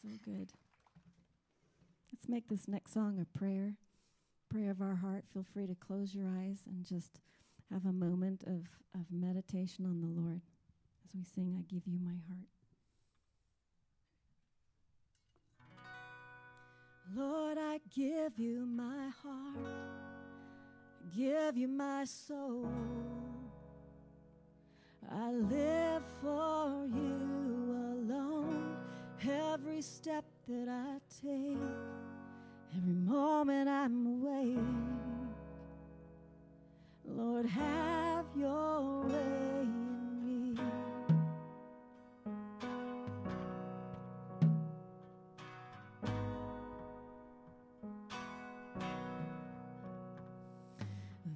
So good. Let's make this next song a prayer, prayer of our heart. Feel free to close your eyes and just have a moment of, of meditation on the Lord as we sing, I Give You My Heart. Lord, I give you my heart, I give you my soul. I live for you. Every step that I take, every moment I'm awake. Lord, have your way in me.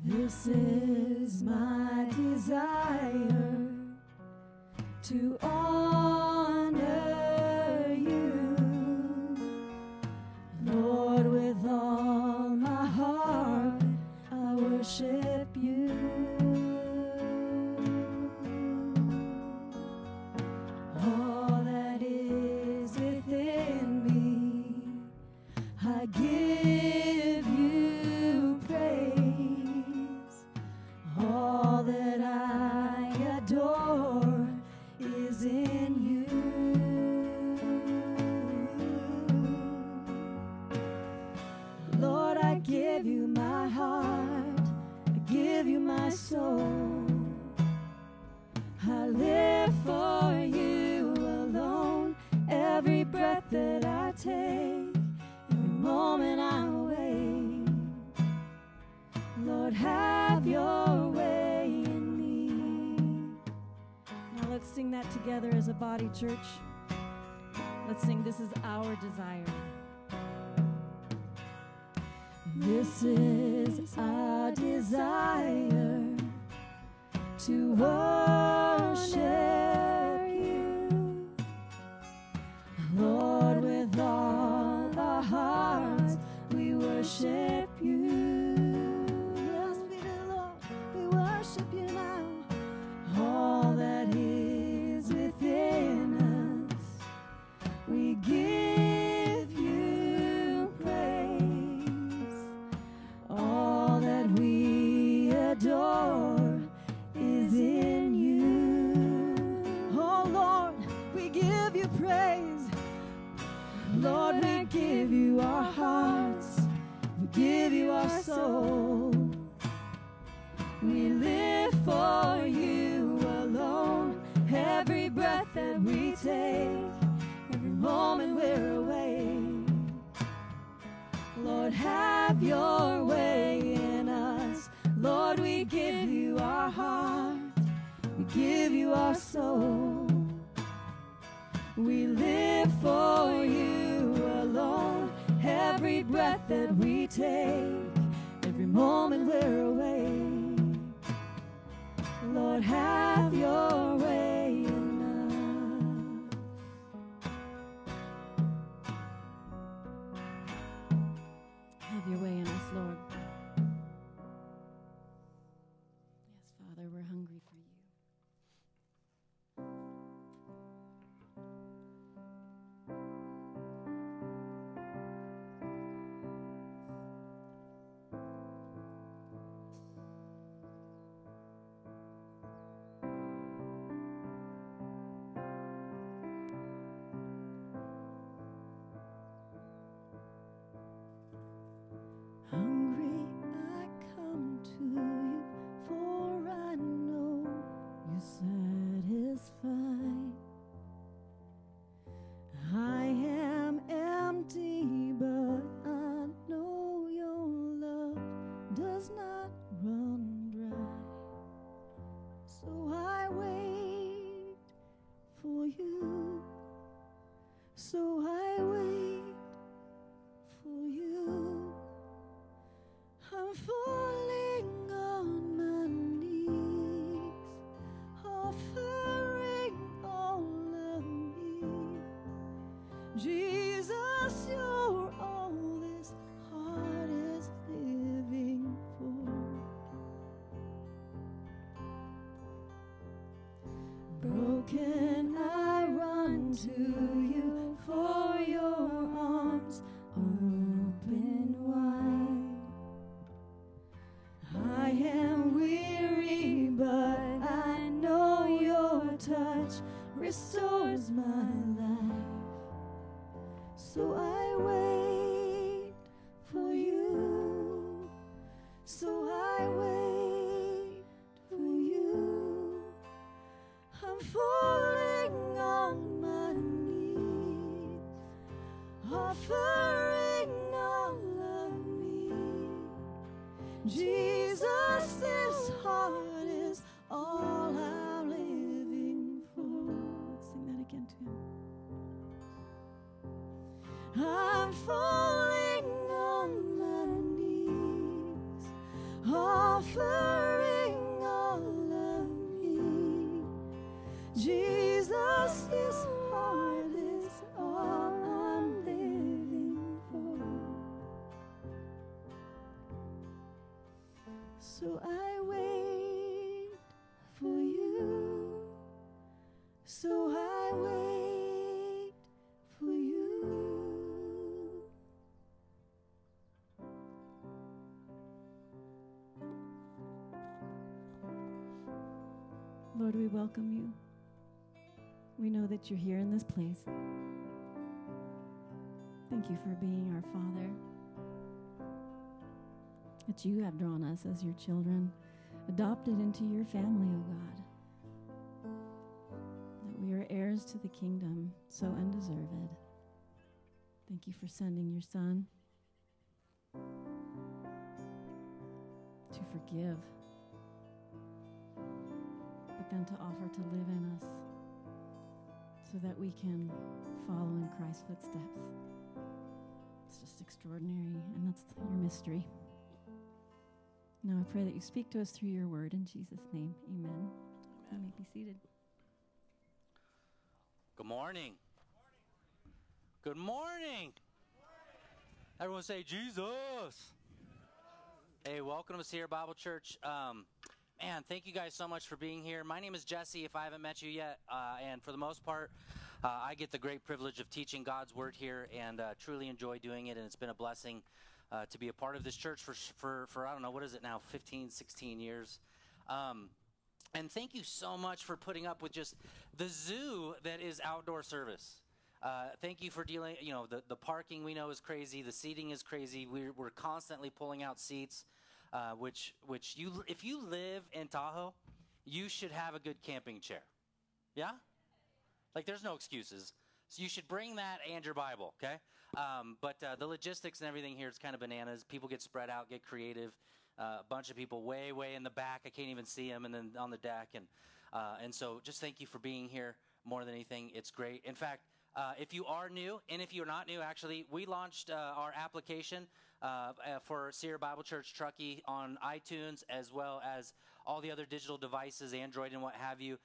This is my desire to honor church. Let's sing, This is our desire. This is our desire to worship take, every moment we're awake. Lord, have your way in us. Lord, we give you our heart. We give you our soul. We live for you alone. Every breath that we take, every moment we're awake. Lord, have your way So I wait for you. So I wait for you. Lord, we welcome you. We know that you're here in this place. Thank you for being our Father. That you have drawn us as your children, adopted into your family, O God. That we are heirs to the kingdom, so undeserved. Thank you for sending your Son to forgive, but then to offer to live in us so that we can follow in Christ's footsteps. It's just extraordinary, and that's your mystery. Now I pray that you speak to us through your word in Jesus' name. Amen. You may be seated. Good morning. Good morning. Everyone say Jesus. Hey, welcome to Sierra Bible Church. Um, man, thank you guys so much for being here. My name is Jesse. If I haven't met you yet, uh, and for the most part, uh, I get the great privilege of teaching God's word here, and uh, truly enjoy doing it. And it's been a blessing uh, to be a part of this church for for for I don't know what is it now, 15, 16 years. Um, and thank you so much for putting up with just the zoo that is outdoor service. Uh, thank you for dealing. You know, the, the parking we know is crazy. The seating is crazy. We're, we're constantly pulling out seats, uh, which which you if you live in Tahoe, you should have a good camping chair. Yeah, like there's no excuses. So you should bring that and your Bible, okay? Um, but uh, the logistics and everything here is kind of bananas. People get spread out, get creative. Uh, a bunch of people way, way in the back. I can't even see them, and then on the deck, and uh, and so just thank you for being here. More than anything, it's great. In fact, uh, if you are new, and if you're not new, actually, we launched uh, our application uh, for Sierra Bible Church Truckee on iTunes as well as all the other digital devices, Android and what have you.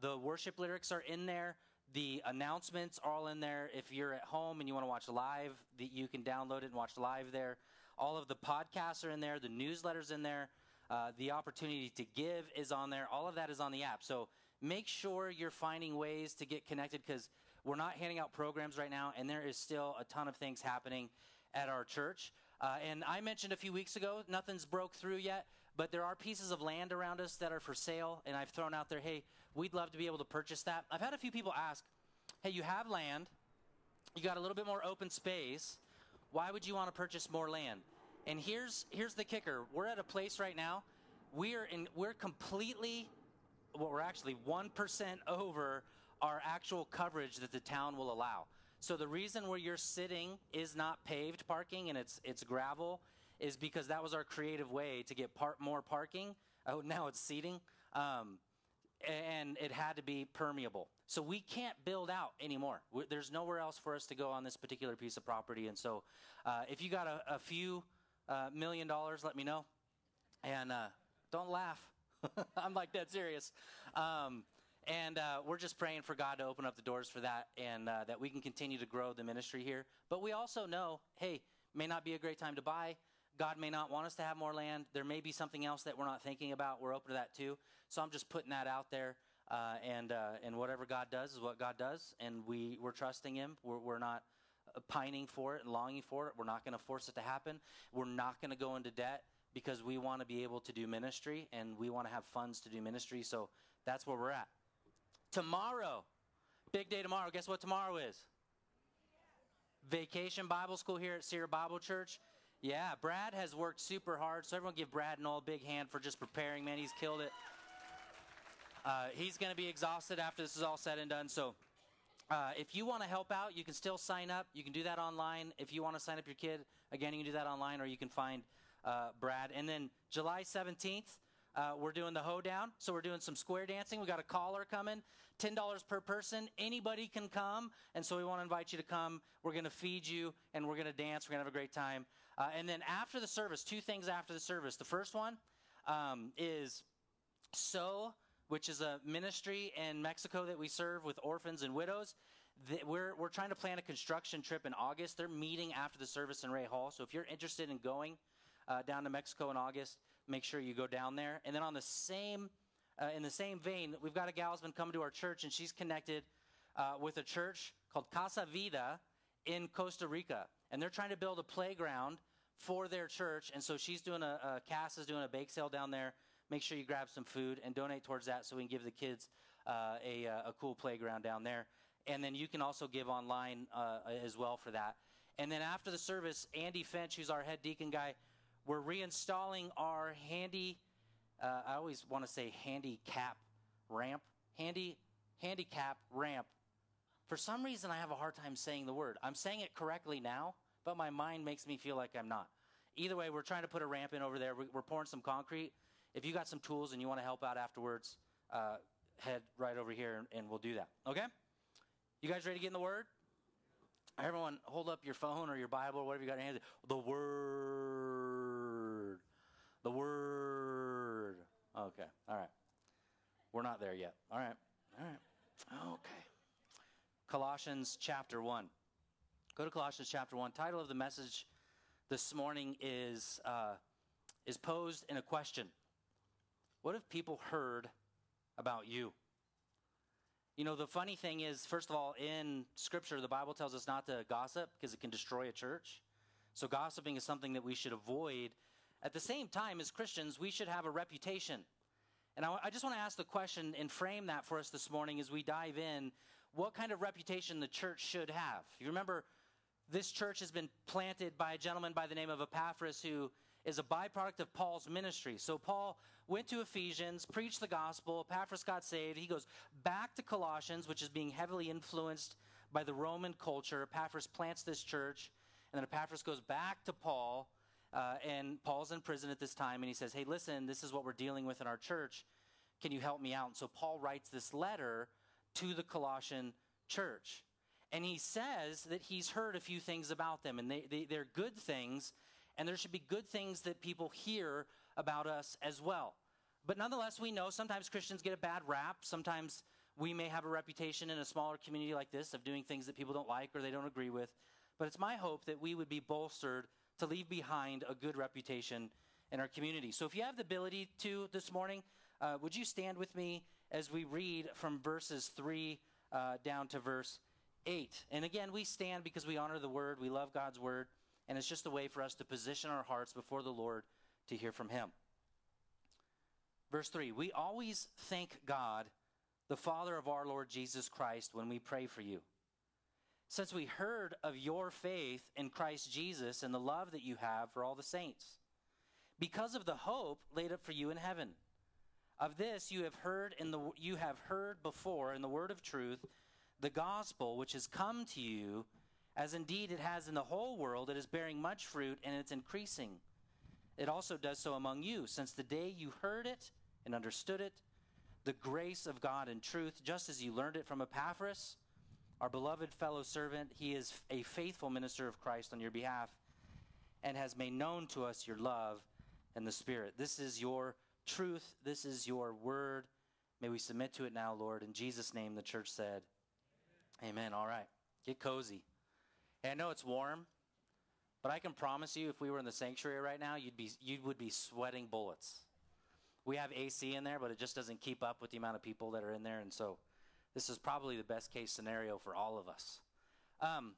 The worship lyrics are in there. The announcements are all in there. If you're at home and you want to watch live, the, you can download it and watch live there. All of the podcasts are in there. The newsletters in there. Uh, the opportunity to give is on there. All of that is on the app. So make sure you're finding ways to get connected because we're not handing out programs right now, and there is still a ton of things happening at our church. Uh, and I mentioned a few weeks ago, nothing's broke through yet, but there are pieces of land around us that are for sale, and I've thrown out there, hey, we'd love to be able to purchase that. I've had a few people ask, hey, you have land, you got a little bit more open space. Why would you want to purchase more land? And here's here's the kicker. We're at a place right now. We're in we're completely well, we're actually 1% over our actual coverage that the town will allow. So the reason where you're sitting is not paved parking and it's it's gravel is because that was our creative way to get more parking. Oh, now it's seating. Um, and it had to be permeable. So we can't build out anymore. we there's nowhere else for us to go on this particular piece of property. And so, uh, if you got a, a few uh, million dollars, let me know. And uh, don't laugh. I'm like dead serious. Um, and uh, we're just praying for God to open up the doors for that and uh, that we can continue to grow the ministry here. But we also know, hey, may not be a great time to buy. God may not want us to have more land. There may be something else that we're not thinking about. We're open to that too. So I'm just putting that out there. Uh, and uh, and whatever God does is what God does, and we we're trusting Him. We're, we're not uh, pining for it and longing for it. We're not going to force it to happen. We're not going to go into debt because we want to be able to do ministry and we want to have funds to do ministry. So that's where we're at. Tomorrow, big day tomorrow. Guess what tomorrow is? Vacation Bible School here at Sierra Bible Church. Yeah, Brad has worked super hard, so everyone give Brad an all big hand for just preparing. Man, he's killed it. Uh, he's going to be exhausted after this is all said and done. So, uh, if you want to help out, you can still sign up. You can do that online. If you want to sign up your kid, again, you can do that online, or you can find uh, Brad. And then July 17th, uh, we're doing the hoedown. So we're doing some square dancing. We got a caller coming, ten dollars per person. Anybody can come, and so we want to invite you to come. We're going to feed you, and we're going to dance. We're going to have a great time. Uh, and then after the service, two things after the service. The first one um, is so which is a ministry in Mexico that we serve with orphans and widows. We're, we're trying to plan a construction trip in August. They're meeting after the service in Ray Hall. So if you're interested in going uh, down to Mexico in August, make sure you go down there. And then on the same, uh, in the same vein, we've got a gal who's been coming to our church, and she's connected uh, with a church called Casa Vida in Costa Rica, and they're trying to build a playground for their church. And so she's doing a, a Cass is doing a bake sale down there make sure you grab some food and donate towards that so we can give the kids uh, a, uh, a cool playground down there. And then you can also give online uh, as well for that. And then after the service, Andy Finch, who's our head deacon guy, we're reinstalling our handy, uh, I always want to say handicap ramp, handy handicap ramp. For some reason, I have a hard time saying the word. I'm saying it correctly now, but my mind makes me feel like I'm not. Either way, we're trying to put a ramp in over there. We're pouring some concrete if you got some tools and you want to help out afterwards, uh, head right over here and, we'll do that. Okay? You guys ready to get in the Word? Everyone, hold up your phone or your Bible or whatever you got in your hand. The Word. The Word. Okay. All right. We're not there yet. All right. All right. Okay. Colossians chapter 1. Go to Colossians chapter 1. Title of the message this morning is, uh, is posed in a question. What have people heard about you? You know, the funny thing is, first of all, in Scripture, the Bible tells us not to gossip because it can destroy a church. So, gossiping is something that we should avoid. At the same time, as Christians, we should have a reputation. And I, I just want to ask the question and frame that for us this morning as we dive in what kind of reputation the church should have. You remember, this church has been planted by a gentleman by the name of Epaphras who is a byproduct of Paul's ministry. So Paul went to Ephesians, preached the gospel, Epaphras got saved. He goes back to Colossians, which is being heavily influenced by the Roman culture. Epaphras plants this church, and then Epaphras goes back to Paul, uh, and Paul's in prison at this time, and he says, Hey, listen, this is what we're dealing with in our church. Can you help me out? And so Paul writes this letter to the Colossian church. And he says that he's heard a few things about them, and they, they, they're good things and there should be good things that people hear about us as well. But nonetheless, we know sometimes Christians get a bad rap. Sometimes we may have a reputation in a smaller community like this of doing things that people don't like or they don't agree with. But it's my hope that we would be bolstered to leave behind a good reputation in our community. So if you have the ability to this morning, uh, would you stand with me as we read from verses 3 uh, down to verse 8? And again, we stand because we honor the word, we love God's word. And it's just a way for us to position our hearts before the Lord to hear from Him. Verse 3 We always thank God, the Father of our Lord Jesus Christ, when we pray for you. Since we heard of your faith in Christ Jesus and the love that you have for all the saints, because of the hope laid up for you in heaven. Of this you have heard in the you have heard before in the word of truth, the gospel which has come to you as indeed it has in the whole world, it is bearing much fruit and it's increasing. It also does so among you, since the day you heard it and understood it, the grace of God and truth, just as you learned it from Epaphras, our beloved fellow servant. He is a faithful minister of Christ on your behalf and has made known to us your love and the Spirit. This is your truth. This is your word. May we submit to it now, Lord. In Jesus' name, the church said, Amen. Amen. All right. Get cozy. I know it's warm, but I can promise you, if we were in the sanctuary right now, you'd be you would be sweating bullets. We have AC in there, but it just doesn't keep up with the amount of people that are in there, and so this is probably the best case scenario for all of us. Um,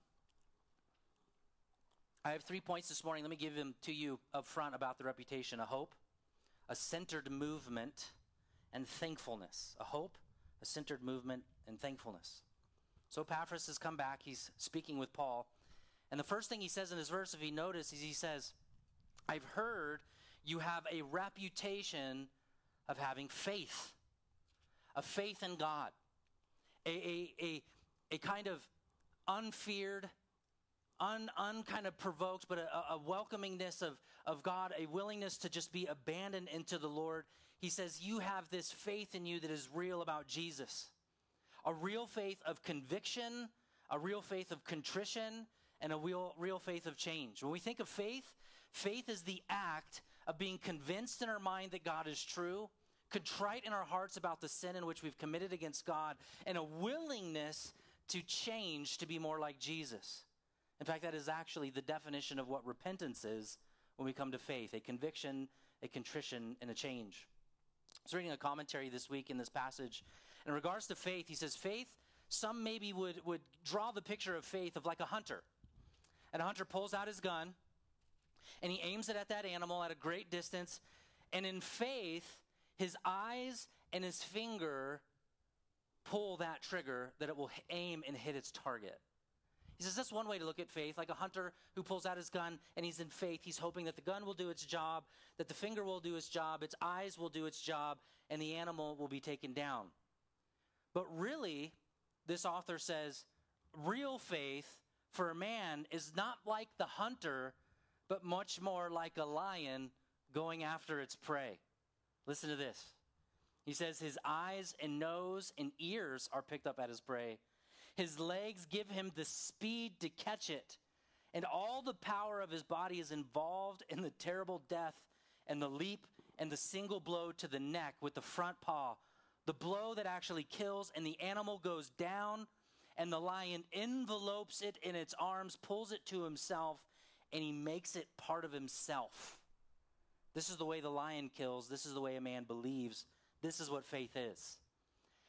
I have three points this morning. Let me give them to you up front about the reputation: a hope, a centered movement, and thankfulness. A hope, a centered movement, and thankfulness. So Epaphras has come back. He's speaking with Paul. And the first thing he says in this verse, if you notice, is he says, I've heard you have a reputation of having faith, a faith in God, a, a, a, a kind of unfeared, un, un kind of provoked, but a, a welcomingness of, of God, a willingness to just be abandoned into the Lord. He says, You have this faith in you that is real about Jesus. A real faith of conviction, a real faith of contrition, and a real, real faith of change. When we think of faith, faith is the act of being convinced in our mind that God is true, contrite in our hearts about the sin in which we've committed against God, and a willingness to change to be more like Jesus. In fact, that is actually the definition of what repentance is when we come to faith a conviction, a contrition, and a change. I was reading a commentary this week in this passage. In regards to faith, he says, faith, some maybe would, would draw the picture of faith of like a hunter. And a hunter pulls out his gun and he aims it at that animal at a great distance. And in faith, his eyes and his finger pull that trigger that it will aim and hit its target. He says that's one way to look at faith, like a hunter who pulls out his gun and he's in faith. He's hoping that the gun will do its job, that the finger will do its job, its eyes will do its job, and the animal will be taken down. But really, this author says, real faith for a man is not like the hunter, but much more like a lion going after its prey. Listen to this. He says his eyes and nose and ears are picked up at his prey. His legs give him the speed to catch it. And all the power of his body is involved in the terrible death and the leap and the single blow to the neck with the front paw. The blow that actually kills, and the animal goes down, and the lion envelopes it in its arms, pulls it to himself, and he makes it part of himself. This is the way the lion kills. This is the way a man believes. This is what faith is.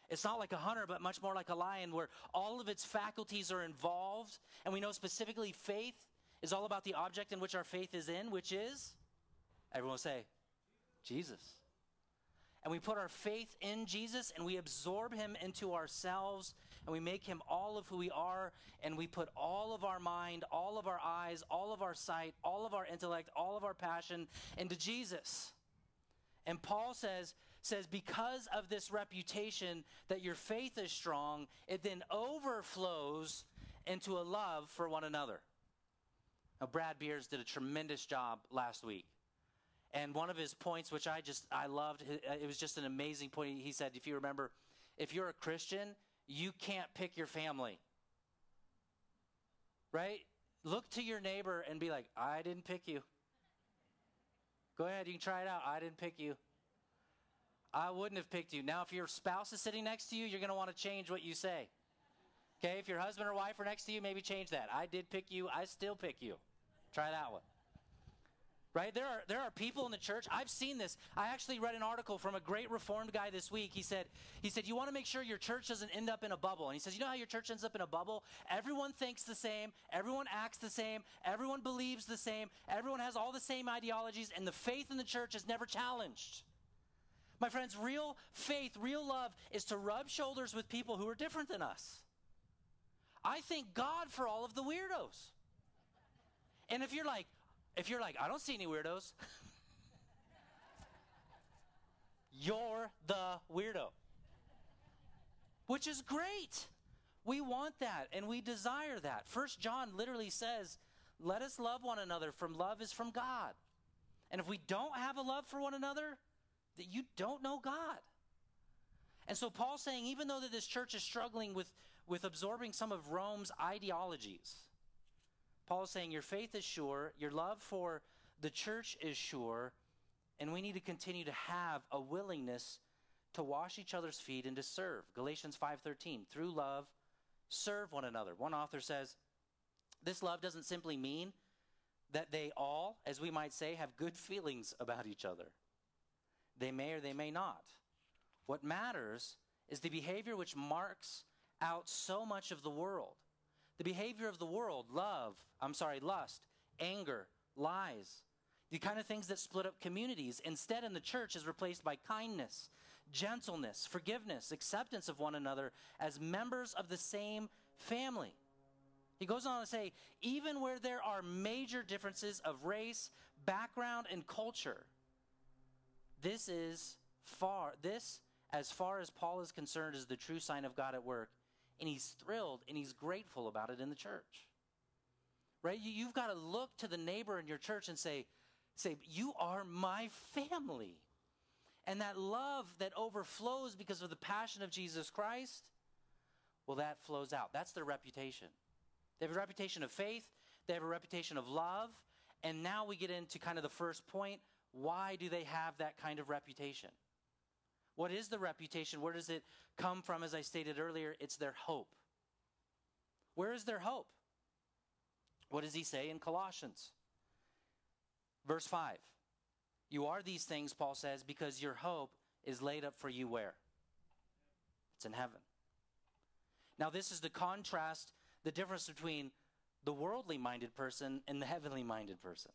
It's not like a hunter, but much more like a lion, where all of its faculties are involved. And we know specifically faith is all about the object in which our faith is in, which is, everyone say, Jesus. And we put our faith in Jesus and we absorb him into ourselves and we make him all of who we are and we put all of our mind, all of our eyes, all of our sight, all of our intellect, all of our passion into Jesus. And Paul says, says because of this reputation that your faith is strong, it then overflows into a love for one another. Now, Brad Beers did a tremendous job last week. And one of his points, which I just, I loved, it was just an amazing point. He said, if you remember, if you're a Christian, you can't pick your family. Right? Look to your neighbor and be like, I didn't pick you. Go ahead, you can try it out. I didn't pick you. I wouldn't have picked you. Now, if your spouse is sitting next to you, you're going to want to change what you say. Okay, if your husband or wife are next to you, maybe change that. I did pick you, I still pick you. Try that one. Right? There are, there are people in the church. I've seen this. I actually read an article from a great reformed guy this week. He said, he said, You want to make sure your church doesn't end up in a bubble. And he says, You know how your church ends up in a bubble? Everyone thinks the same, everyone acts the same, everyone believes the same, everyone has all the same ideologies, and the faith in the church is never challenged. My friends, real faith, real love is to rub shoulders with people who are different than us. I thank God for all of the weirdos. And if you're like, if you're like, I don't see any weirdos, you're the weirdo. Which is great. We want that and we desire that. First John literally says, let us love one another, from love is from God. And if we don't have a love for one another, that you don't know God. And so Paul's saying, even though that this church is struggling with, with absorbing some of Rome's ideologies, Paul is saying your faith is sure, your love for the church is sure, and we need to continue to have a willingness to wash each other's feet and to serve. Galatians 5:13, through love serve one another. One author says, this love doesn't simply mean that they all, as we might say, have good feelings about each other. They may or they may not. What matters is the behavior which marks out so much of the world. The behavior of the world, love, I'm sorry, lust, anger, lies, the kind of things that split up communities. Instead, in the church, is replaced by kindness, gentleness, forgiveness, acceptance of one another as members of the same family. He goes on to say, even where there are major differences of race, background, and culture, this is far, this, as far as Paul is concerned, is the true sign of God at work. And he's thrilled and he's grateful about it in the church. Right? You, you've got to look to the neighbor in your church and say, say, You are my family. And that love that overflows because of the passion of Jesus Christ, well, that flows out. That's their reputation. They have a reputation of faith, they have a reputation of love. And now we get into kind of the first point. Why do they have that kind of reputation? What is the reputation? Where does it come from? As I stated earlier, it's their hope. Where is their hope? What does he say in Colossians? Verse 5. You are these things, Paul says, because your hope is laid up for you where? It's in heaven. Now, this is the contrast, the difference between the worldly minded person and the heavenly minded person.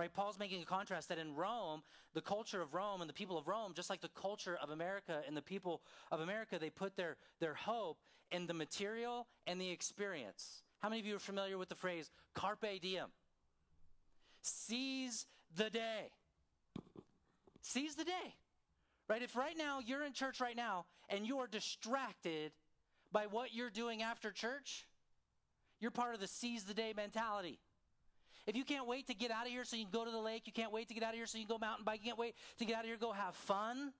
Right? Paul's making a contrast that in Rome, the culture of Rome and the people of Rome, just like the culture of America and the people of America, they put their, their hope in the material and the experience. How many of you are familiar with the phrase carpe diem? Seize the day. Seize the day. Right? If right now you're in church right now and you are distracted by what you're doing after church, you're part of the seize the day mentality. If you can't wait to get out of here so you can go to the lake, you can't wait to get out of here so you can go mountain bike, you can't wait to get out of here go have fun,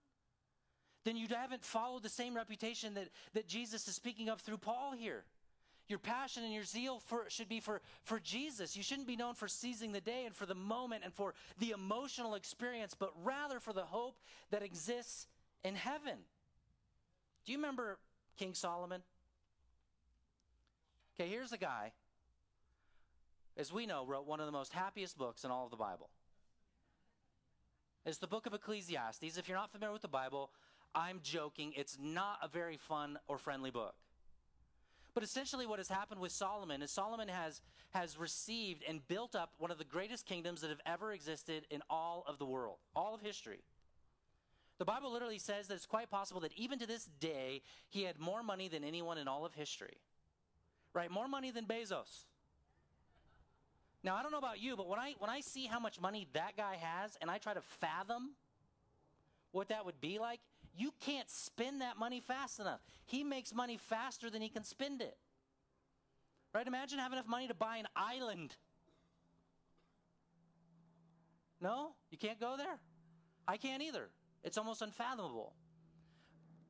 then you haven't followed the same reputation that, that Jesus is speaking of through Paul here. Your passion and your zeal for, should be for, for Jesus. You shouldn't be known for seizing the day and for the moment and for the emotional experience, but rather for the hope that exists in heaven. Do you remember King Solomon? Okay, here's a guy as we know, wrote one of the most happiest books in all of the Bible. It's the book of Ecclesiastes. If you're not familiar with the Bible, I'm joking. It's not a very fun or friendly book. But essentially, what has happened with Solomon is Solomon has, has received and built up one of the greatest kingdoms that have ever existed in all of the world, all of history. The Bible literally says that it's quite possible that even to this day, he had more money than anyone in all of history. Right? More money than Bezos. Now, I don't know about you, but when I, when I see how much money that guy has and I try to fathom what that would be like, you can't spend that money fast enough. He makes money faster than he can spend it. Right? Imagine having enough money to buy an island. No? You can't go there? I can't either. It's almost unfathomable.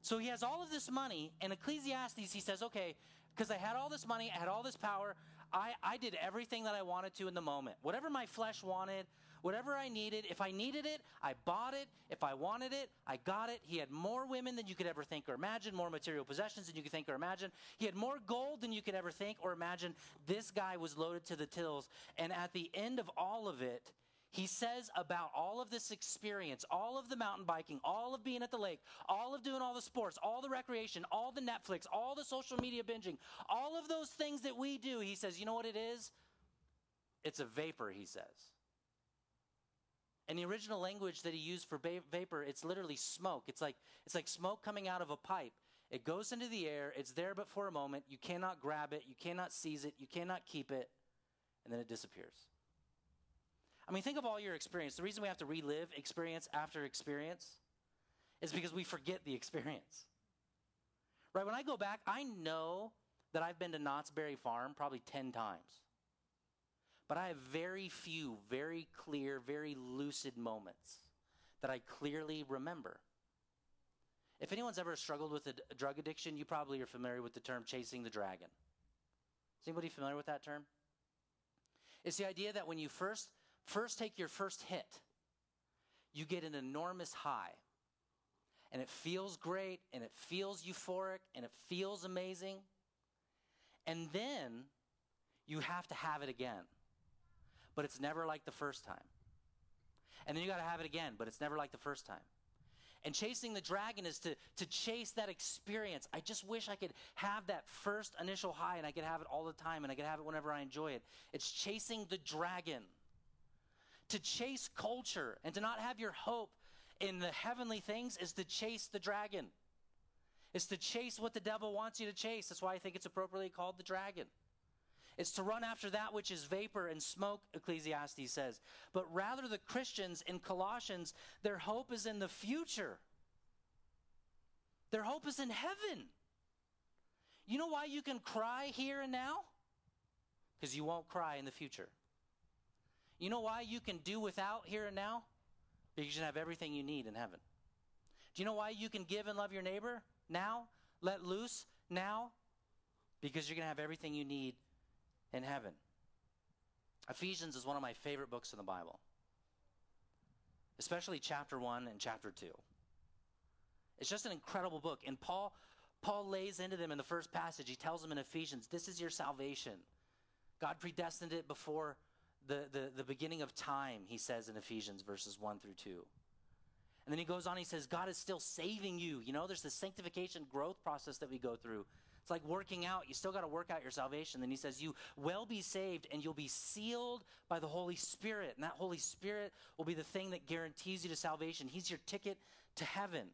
So he has all of this money, and Ecclesiastes, he says, okay, because I had all this money, I had all this power, I, I did everything that I wanted to in the moment. Whatever my flesh wanted, whatever I needed, if I needed it, I bought it. If I wanted it, I got it. He had more women than you could ever think or imagine, more material possessions than you could think or imagine. He had more gold than you could ever think or imagine. This guy was loaded to the tills. And at the end of all of it, he says about all of this experience, all of the mountain biking, all of being at the lake, all of doing all the sports, all the recreation, all the Netflix, all the social media binging, all of those things that we do, he says, you know what it is? It's a vapor, he says. And the original language that he used for vapor, it's literally smoke. It's like, it's like smoke coming out of a pipe. It goes into the air, it's there but for a moment. You cannot grab it, you cannot seize it, you cannot keep it, and then it disappears. I mean, think of all your experience. The reason we have to relive experience after experience is because we forget the experience. Right? When I go back, I know that I've been to Knott's Berry Farm probably 10 times. But I have very few, very clear, very lucid moments that I clearly remember. If anyone's ever struggled with a, drug addiction, you probably are familiar with the term chasing the dragon. Is anybody familiar with that term? It's the idea that when you first First, take your first hit. You get an enormous high. And it feels great, and it feels euphoric, and it feels amazing. And then you have to have it again. But it's never like the first time. And then you got to have it again, but it's never like the first time. And chasing the dragon is to, to chase that experience. I just wish I could have that first initial high and I could have it all the time and I could have it whenever I enjoy it. It's chasing the dragon to chase culture and to not have your hope in the heavenly things is to chase the dragon. It's to chase what the devil wants you to chase. That's why I think it's appropriately called the dragon. It's to run after that which is vapor and smoke, Ecclesiastes says. But rather, the Christians in Colossians, their hope is in the future. Their hope is in heaven. You know why you can cry here and now? Because you won't cry in the future. You know why you can do without here and now? Because you have everything you need in heaven. Do you know why you can give and love your neighbor now? Let loose now? Because you're going to have everything you need in heaven. Ephesians is one of my favorite books in the Bible, especially chapter 1 and chapter 2. It's just an incredible book. And Paul, Paul lays into them in the first passage. He tells them in Ephesians, This is your salvation. God predestined it before the, the, the beginning of time, he says in Ephesians verses 1 through 2. And then he goes on, he says, God is still saving you. You know, there's this sanctification growth process that we go through. It's like working out. You still got to work out your salvation. Then he says, You will be saved and you'll be sealed by the Holy Spirit. And that Holy Spirit will be the thing that guarantees you to salvation. He's your ticket to heaven.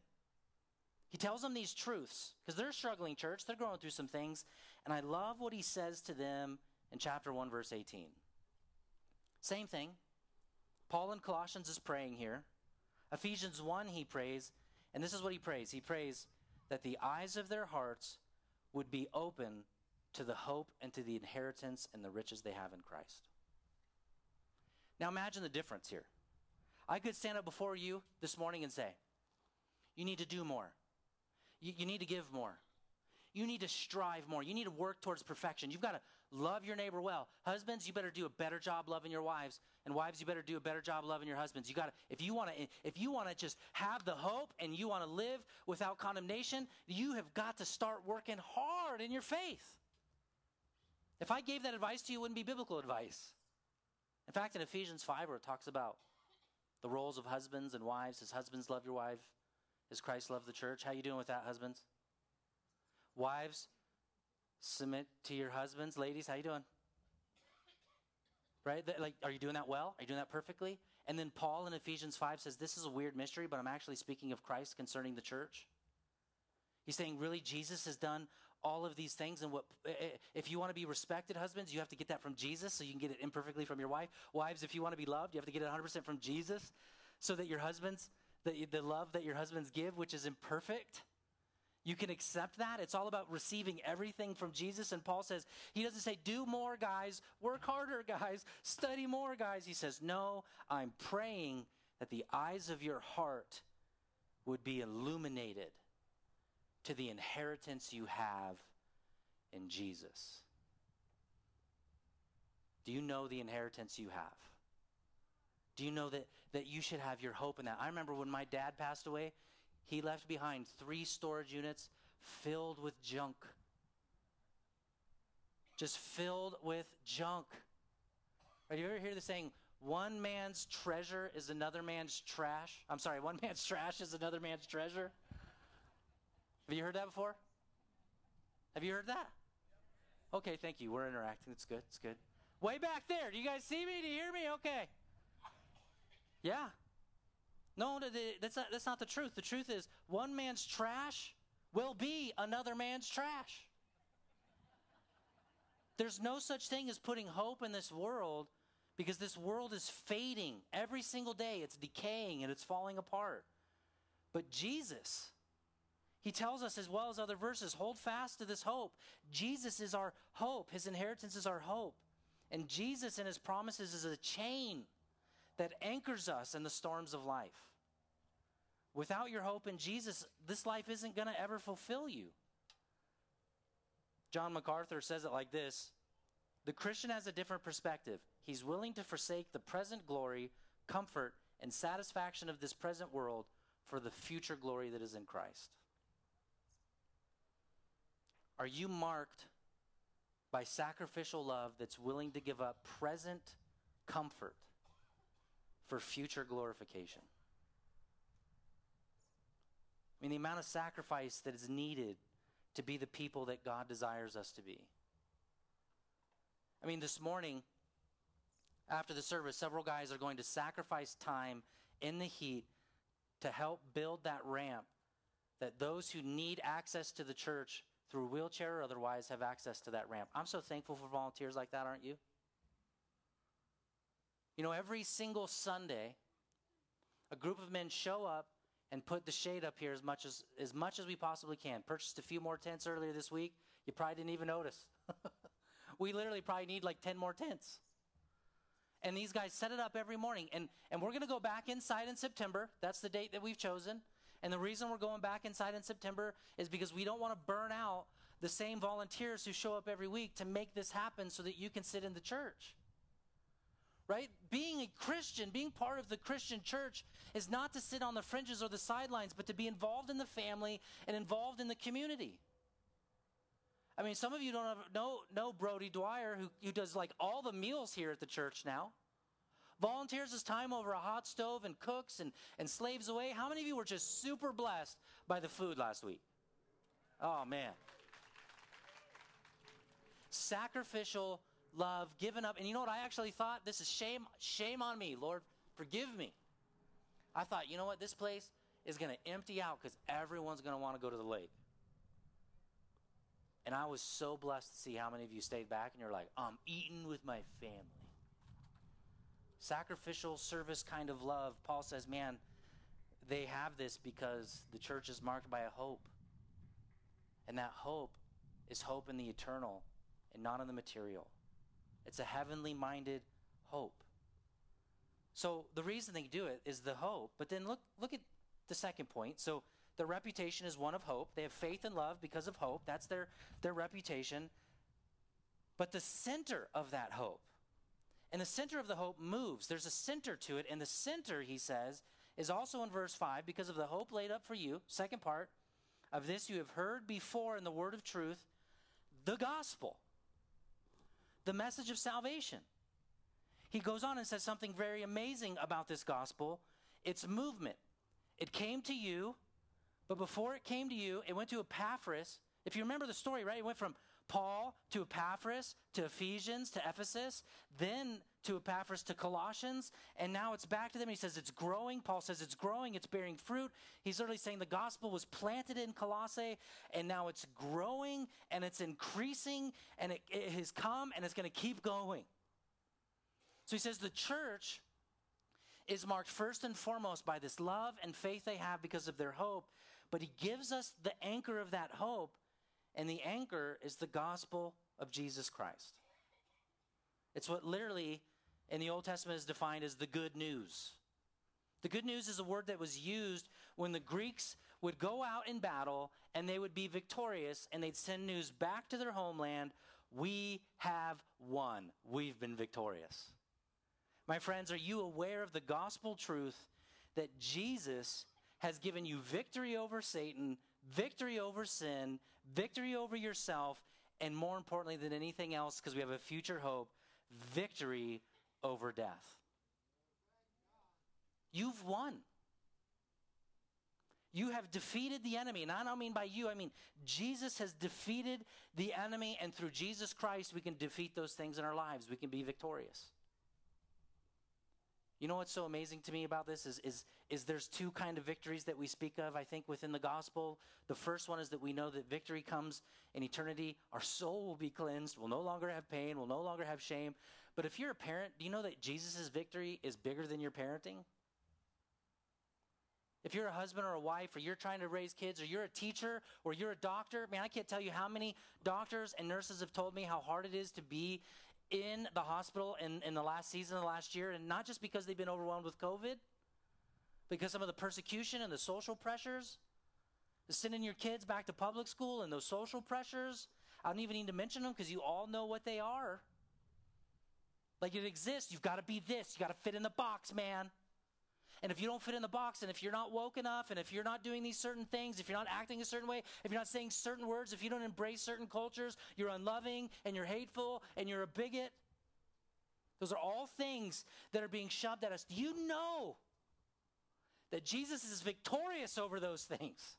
He tells them these truths because they're struggling, church. They're going through some things. And I love what he says to them in chapter 1, verse 18. Same thing. Paul in Colossians is praying here. Ephesians 1, he prays, and this is what he prays. He prays that the eyes of their hearts would be open to the hope and to the inheritance and the riches they have in Christ. Now imagine the difference here. I could stand up before you this morning and say, You need to do more. You, you need to give more. You need to strive more. You need to work towards perfection. You've got to love your neighbor well. Husbands, you better do a better job loving your wives, and wives, you better do a better job loving your husbands. You got to if you want to if you want to just have the hope and you want to live without condemnation, you have got to start working hard in your faith. If I gave that advice to you, it wouldn't be biblical advice. In fact, in Ephesians 5 where it talks about the roles of husbands and wives, as husbands love your wife, as Christ loved the church. How you doing with that, husbands? Wives, submit to your husbands. Ladies, how you doing? Right? Like, are you doing that well? Are you doing that perfectly? And then Paul in Ephesians 5 says, This is a weird mystery, but I'm actually speaking of Christ concerning the church. He's saying, really, Jesus has done all of these things. And what if you want to be respected, husbands, you have to get that from Jesus so you can get it imperfectly from your wife. Wives, if you want to be loved, you have to get it 100% from Jesus so that your husbands, the, the love that your husbands give, which is imperfect, you can accept that. It's all about receiving everything from Jesus. And Paul says, he doesn't say, do more, guys, work harder, guys, study more, guys. He says, no, I'm praying that the eyes of your heart would be illuminated to the inheritance you have in Jesus. Do you know the inheritance you have? Do you know that, that you should have your hope in that? I remember when my dad passed away, he left behind three storage units filled with junk. Just filled with junk. Have you ever hear the saying, one man's treasure is another man's trash? I'm sorry, one man's trash is another man's treasure? Have you heard that before? Have you heard that? Okay, thank you. We're interacting. It's good. It's good. Way back there. Do you guys see me? Do you hear me? Okay. Yeah. No, that's not, that's not the truth. The truth is, one man's trash will be another man's trash. There's no such thing as putting hope in this world because this world is fading every single day. It's decaying and it's falling apart. But Jesus, he tells us as well as other verses, hold fast to this hope. Jesus is our hope, his inheritance is our hope. And Jesus and his promises is a chain that anchors us in the storms of life. Without your hope in Jesus, this life isn't going to ever fulfill you. John MacArthur says it like this The Christian has a different perspective. He's willing to forsake the present glory, comfort, and satisfaction of this present world for the future glory that is in Christ. Are you marked by sacrificial love that's willing to give up present comfort for future glorification? I mean, the amount of sacrifice that is needed to be the people that God desires us to be. I mean, this morning, after the service, several guys are going to sacrifice time in the heat to help build that ramp that those who need access to the church through wheelchair or otherwise, have access to that ramp. I'm so thankful for volunteers like that, aren't you? You know, every single Sunday, a group of men show up and put the shade up here as much as, as much as we possibly can. Purchased a few more tents earlier this week. You probably didn't even notice. we literally probably need like 10 more tents. And these guys set it up every morning. And, and we're going to go back inside in September. That's the date that we've chosen. And the reason we're going back inside in September is because we don't want to burn out the same volunteers who show up every week to make this happen so that you can sit in the church. Right? Being a Christian, being part of the Christian church is not to sit on the fringes or the sidelines, but to be involved in the family and involved in the community. I mean, some of you don't know, know Brody Dwyer, who, who does like all the meals here at the church now. Volunteers his time over a hot stove and cooks and, and slaves away. How many of you were just super blessed by the food last week? Oh, man. Sacrificial love given up. And you know what I actually thought? This is shame, shame on me. Lord, forgive me. I thought, you know what? This place is going to empty out because everyone's going to want to go to the lake. And I was so blessed to see how many of you stayed back and you're like, I'm eating with my family. Sacrificial service kind of love. Paul says, man, they have this because the church is marked by a hope. And that hope is hope in the eternal and not in the material. It's a heavenly minded hope. So the reason they do it is the hope. But then look look at the second point. So their reputation is one of hope. They have faith and love because of hope. That's their, their reputation. But the center of that hope, and the center of the hope moves. There's a center to it. And the center, he says, is also in verse 5 because of the hope laid up for you. Second part of this you have heard before in the word of truth, the gospel, the message of salvation. He goes on and says something very amazing about this gospel it's movement. It came to you but before it came to you, it went to Epaphras. If you remember the story, right? It went from Paul to Epaphras to Ephesians to Ephesus, then to Epaphras to Colossians, and now it's back to them. He says it's growing. Paul says it's growing, it's bearing fruit. He's literally saying the gospel was planted in Colossae, and now it's growing and it's increasing, and it, it has come and it's going to keep going. So he says the church is marked first and foremost by this love and faith they have because of their hope, but he gives us the anchor of that hope, and the anchor is the gospel of Jesus Christ. It's what literally in the Old Testament is defined as the good news. The good news is a word that was used when the Greeks would go out in battle and they would be victorious and they'd send news back to their homeland we have won, we've been victorious. My friends, are you aware of the gospel truth that Jesus has given you victory over Satan, victory over sin, victory over yourself, and more importantly than anything else, because we have a future hope, victory over death. You've won. You have defeated the enemy. And I don't mean by you, I mean Jesus has defeated the enemy, and through Jesus Christ, we can defeat those things in our lives. We can be victorious. You know what's so amazing to me about this is, is, is there's two kind of victories that we speak of, I think, within the gospel. The first one is that we know that victory comes in eternity. Our soul will be cleansed. We'll no longer have pain. We'll no longer have shame. But if you're a parent, do you know that Jesus' victory is bigger than your parenting? If you're a husband or a wife, or you're trying to raise kids, or you're a teacher, or you're a doctor, man, I can't tell you how many doctors and nurses have told me how hard it is to be in the hospital in, in the last season, the last year, and not just because they've been overwhelmed with COVID, because some of the persecution and the social pressures, sending your kids back to public school and those social pressures. I don't even need to mention them because you all know what they are. Like it exists. You've got to be this. You got to fit in the box, man. And if you don't fit in the box, and if you're not woke enough, and if you're not doing these certain things, if you're not acting a certain way, if you're not saying certain words, if you don't embrace certain cultures, you're unloving and you're hateful and you're a bigot. Those are all things that are being shoved at us. Do you know that Jesus is victorious over those things?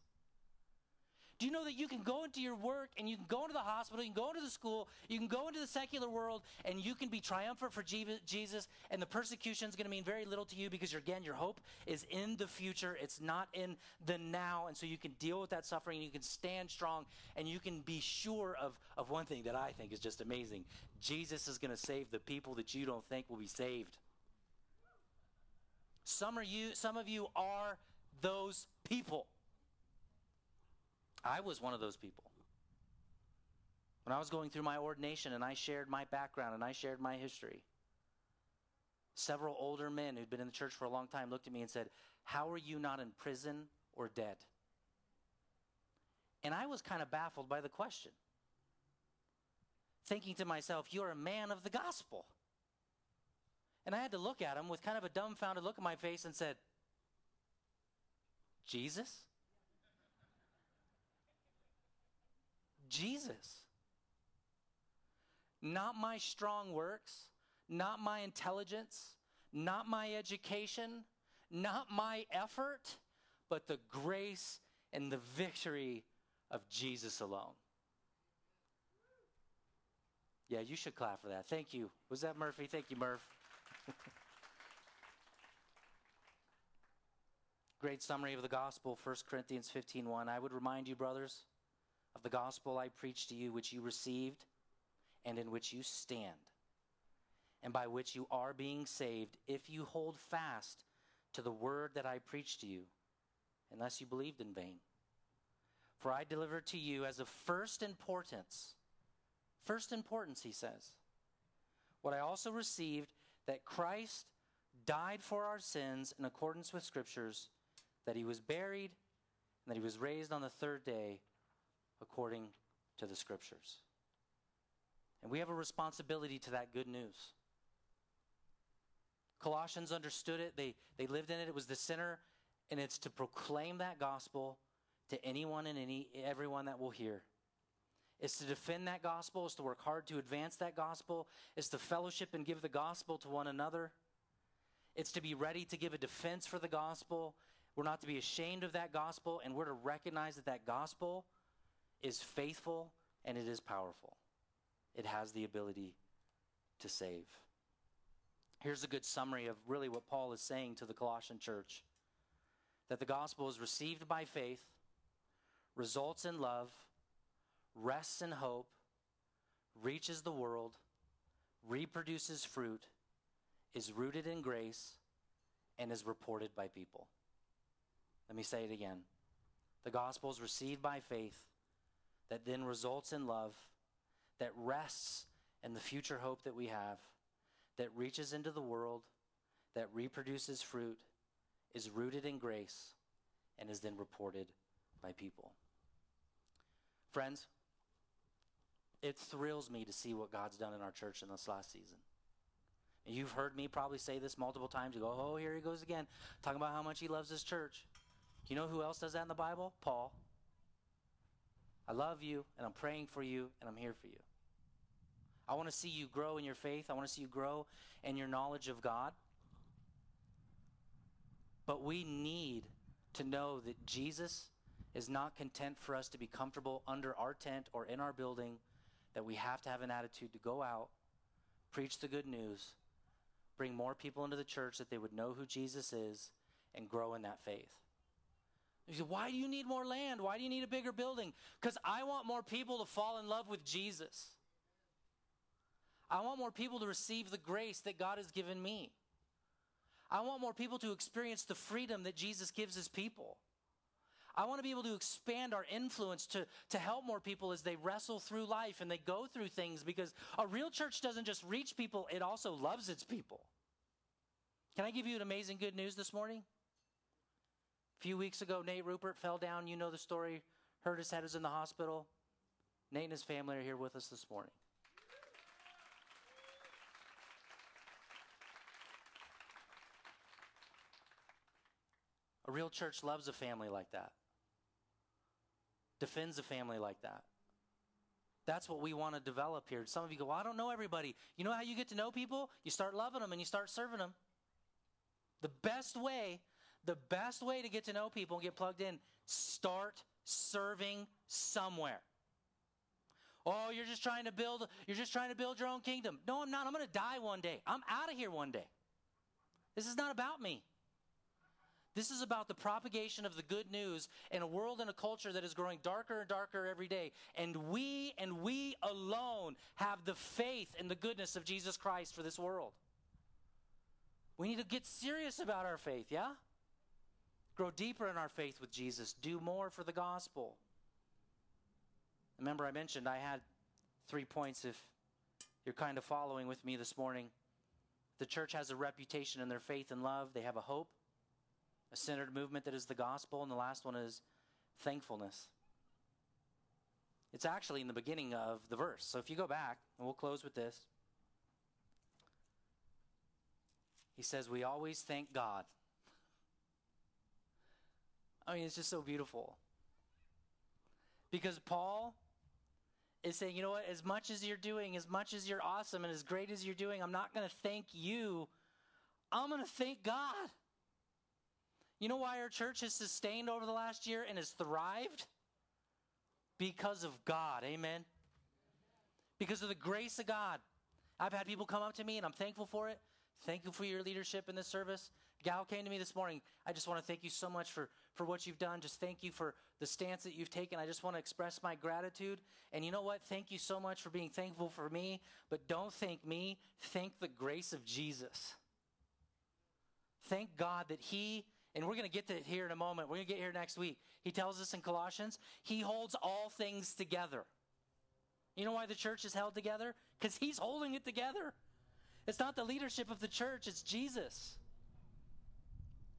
Do you know that you can go into your work and you can go into the hospital, you can go into the school, you can go into the secular world, and you can be triumphant for Jesus, and the persecution is going to mean very little to you because, again, your hope is in the future. It's not in the now. And so you can deal with that suffering, and you can stand strong, and you can be sure of, of one thing that I think is just amazing Jesus is going to save the people that you don't think will be saved. Some, are you, some of you are those people. I was one of those people. When I was going through my ordination and I shared my background and I shared my history, several older men who'd been in the church for a long time looked at me and said, How are you not in prison or dead? And I was kind of baffled by the question, thinking to myself, You're a man of the gospel. And I had to look at him with kind of a dumbfounded look on my face and said, Jesus? Jesus. Not my strong works, not my intelligence, not my education, not my effort, but the grace and the victory of Jesus alone. Yeah, you should clap for that. Thank you. Was that Murphy? Thank you, Murph. Great summary of the gospel, 1 Corinthians 15:1. I would remind you, brothers, of the gospel I preached to you, which you received and in which you stand, and by which you are being saved, if you hold fast to the word that I preached to you, unless you believed in vain. For I delivered to you as of first importance, first importance, he says, what I also received that Christ died for our sins in accordance with Scriptures, that he was buried, and that he was raised on the third day according to the Scriptures. And we have a responsibility to that good news. Colossians understood it, they, they lived in it, it was the center, and it's to proclaim that gospel to anyone and any everyone that will hear. It's to defend that gospel, it's to work hard to advance that gospel, it's to fellowship and give the gospel to one another. It's to be ready to give a defense for the gospel. We're not to be ashamed of that gospel, and we're to recognize that that gospel is faithful and it is powerful. It has the ability to save. Here's a good summary of really what Paul is saying to the Colossian church that the gospel is received by faith, results in love, rests in hope, reaches the world, reproduces fruit, is rooted in grace, and is reported by people. Let me say it again. The gospel is received by faith, that then results in love, that rests in the future hope that we have, that reaches into the world, that reproduces fruit, is rooted in grace, and is then reported by people. Friends, it thrills me to see what God's done in our church in this last season. And you've heard me probably say this multiple times. You go, oh, here he goes again, talking about how much he loves his church. You know who else does that in the Bible? Paul. I love you, and I'm praying for you, and I'm here for you. I want to see you grow in your faith. I want to see you grow in your knowledge of God. But we need to know that Jesus is not content for us to be comfortable under our tent or in our building that we have to have an attitude to go out, preach the good news, bring more people into the church that they would know who Jesus is, and grow in that faith. You say, why do you need more land? Why do you need a bigger building? Because I want more people to fall in love with Jesus. I want more people to receive the grace that God has given me. I want more people to experience the freedom that Jesus gives his people. I want to be able to expand our influence to, to help more people as they wrestle through life and they go through things because a real church doesn't just reach people, it also loves its people. Can I give you an amazing good news this morning? A few weeks ago, Nate Rupert fell down. You know the story. Hurt his head, is in the hospital. Nate and his family are here with us this morning. A real church loves a family like that defends a family like that. That's what we want to develop here. Some of you go, well, I don't know everybody. You know how you get to know people? You start loving them and you start serving them. The best way, the best way to get to know people and get plugged in, start serving somewhere. Oh, you're just trying to build you're just trying to build your own kingdom. No, I'm not. I'm going to die one day. I'm out of here one day. This is not about me. This is about the propagation of the good news in a world and a culture that is growing darker and darker every day. And we and we alone have the faith and the goodness of Jesus Christ for this world. We need to get serious about our faith, yeah? Grow deeper in our faith with Jesus. Do more for the gospel. Remember, I mentioned I had three points if you're kind of following with me this morning. The church has a reputation in their faith and love, they have a hope a centered movement that is the gospel, and the last one is thankfulness. It's actually in the beginning of the verse. So if you go back, and we'll close with this. He says, We always thank God. I mean, it's just so beautiful. Because Paul is saying, you know what, as much as you're doing, as much as you're awesome, and as great as you're doing, I'm not going to thank you. I'm going to thank God. You know why our church has sustained over the last year and has thrived? Because of God. Amen. Because of the grace of God. I've had people come up to me and I'm thankful for it. Thank you for your leadership in this service. Gal came to me this morning. I just want to thank you so much for, for what you've done. Just thank you for the stance that you've taken. I just want to express my gratitude. And you know what? Thank you so much for being thankful for me. But don't thank me. Thank the grace of Jesus. Thank God that He and we're going to get to it here in a moment. We're going to get here next week. He tells us in Colossians, He holds all things together. You know why the church is held together? Because He's holding it together. It's not the leadership of the church, it's Jesus.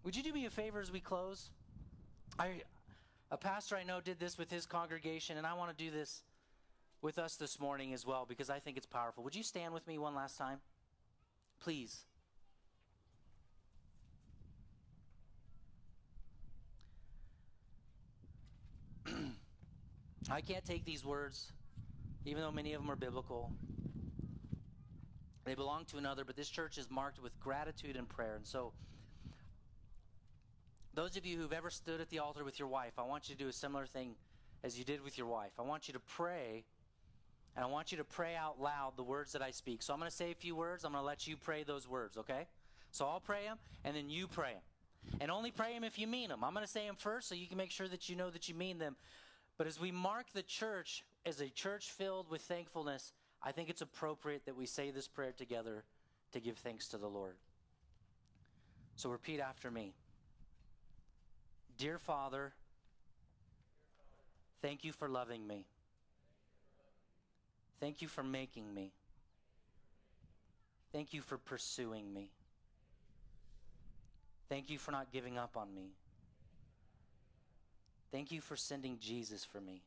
Would you do me a favor as we close? I, a pastor I know did this with his congregation, and I want to do this with us this morning as well because I think it's powerful. Would you stand with me one last time? Please. I can't take these words, even though many of them are biblical. They belong to another, but this church is marked with gratitude and prayer. And so, those of you who've ever stood at the altar with your wife, I want you to do a similar thing as you did with your wife. I want you to pray, and I want you to pray out loud the words that I speak. So, I'm going to say a few words. I'm going to let you pray those words, okay? So, I'll pray them, and then you pray them. And only pray them if you mean them. I'm going to say them first so you can make sure that you know that you mean them. But as we mark the church as a church filled with thankfulness, I think it's appropriate that we say this prayer together to give thanks to the Lord. So repeat after me Dear Father, thank you for loving me. Thank you for making me. Thank you for pursuing me. Thank you for not giving up on me. Thank you for sending Jesus for me.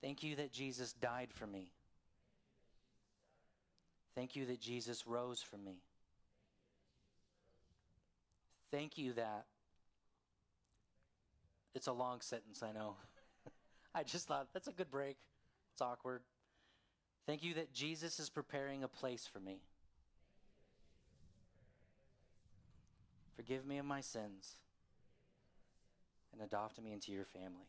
Thank you that Jesus died for me. Thank you that Jesus rose for me. Thank you that it's a long sentence, I know. I just thought that's a good break. It's awkward. Thank you that Jesus is preparing a place for me. Forgive me of my sins and adopt me into your family.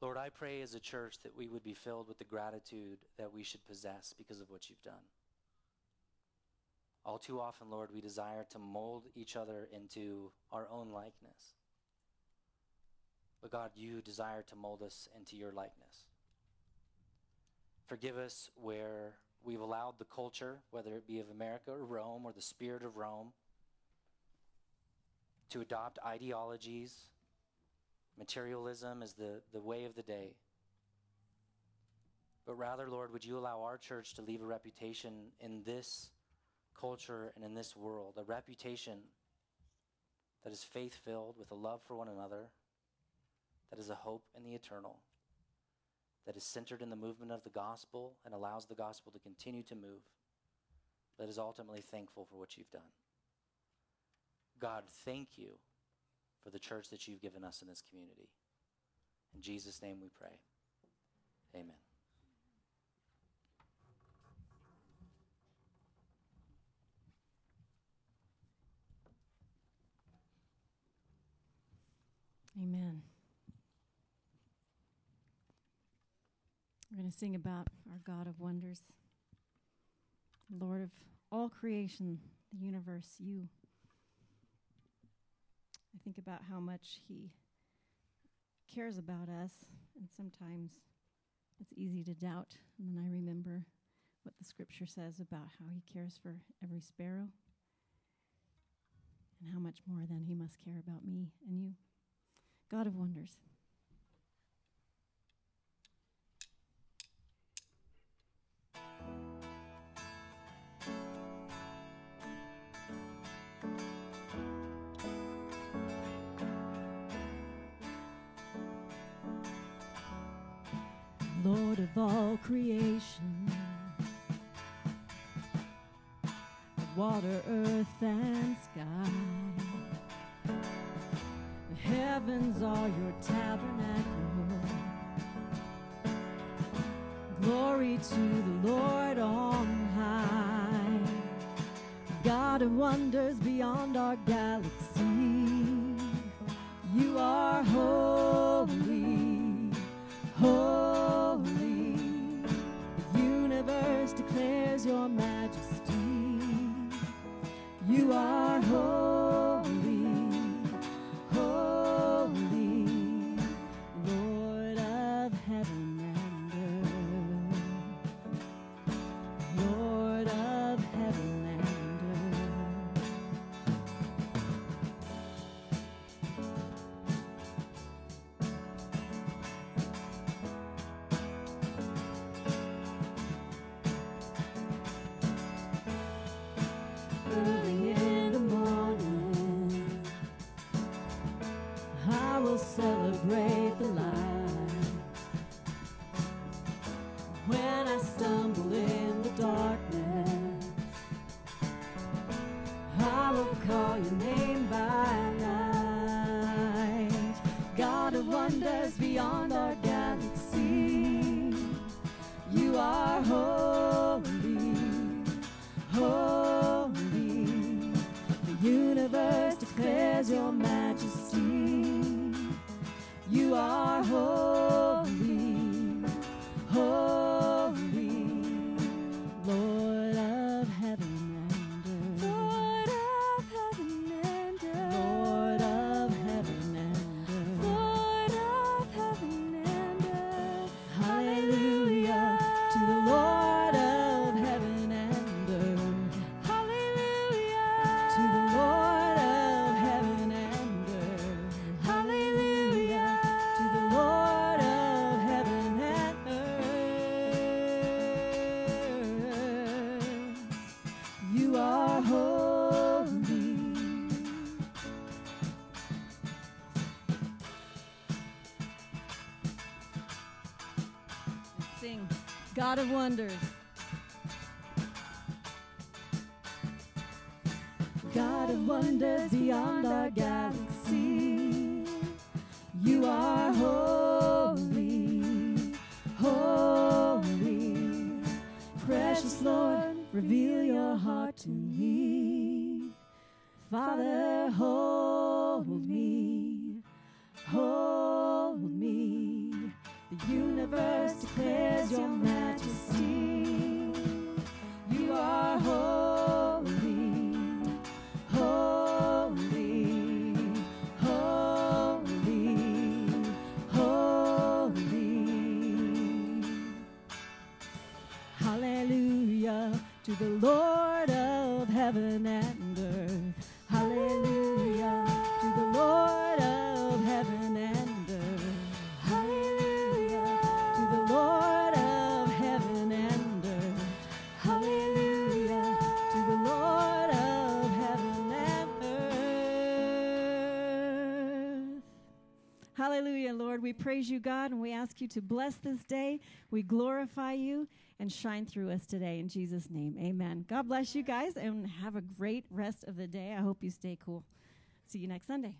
Lord, I pray as a church that we would be filled with the gratitude that we should possess because of what you've done. All too often, Lord, we desire to mold each other into our own likeness. But God, you desire to mold us into your likeness. Forgive us where we've allowed the culture, whether it be of America or Rome or the spirit of Rome, to adopt ideologies. Materialism is the, the way of the day. But rather, Lord, would you allow our church to leave a reputation in this culture and in this world, a reputation that is faith filled with a love for one another, that is a hope in the eternal, that is centered in the movement of the gospel and allows the gospel to continue to move, that is ultimately thankful for what you've done. God, thank you for the church that you've given us in this community. In Jesus' name we pray. Amen. We're going to sing about our God of wonders, Lord of all creation, the universe, you. I think about how much He cares about us, and sometimes it's easy to doubt. And then I remember what the scripture says about how He cares for every sparrow, and how much more then He must care about me and you. God of wonders. Lord of all creation, water, earth, and sky. Heavens are your tabernacle. Glory to the Lord on high. God of wonders beyond our galaxy. You are holy, holy. The universe declares your majesty. You are holy, God of wonders. God of wonders beyond our galaxy. You are holy, holy. Precious Lord, reveal your heart to me. Father, hold praise you, God, and we ask you to bless this day. We glorify you and shine through us today in Jesus' name. Amen. God bless you guys and have a great rest of the day. I hope you stay cool. See you next Sunday.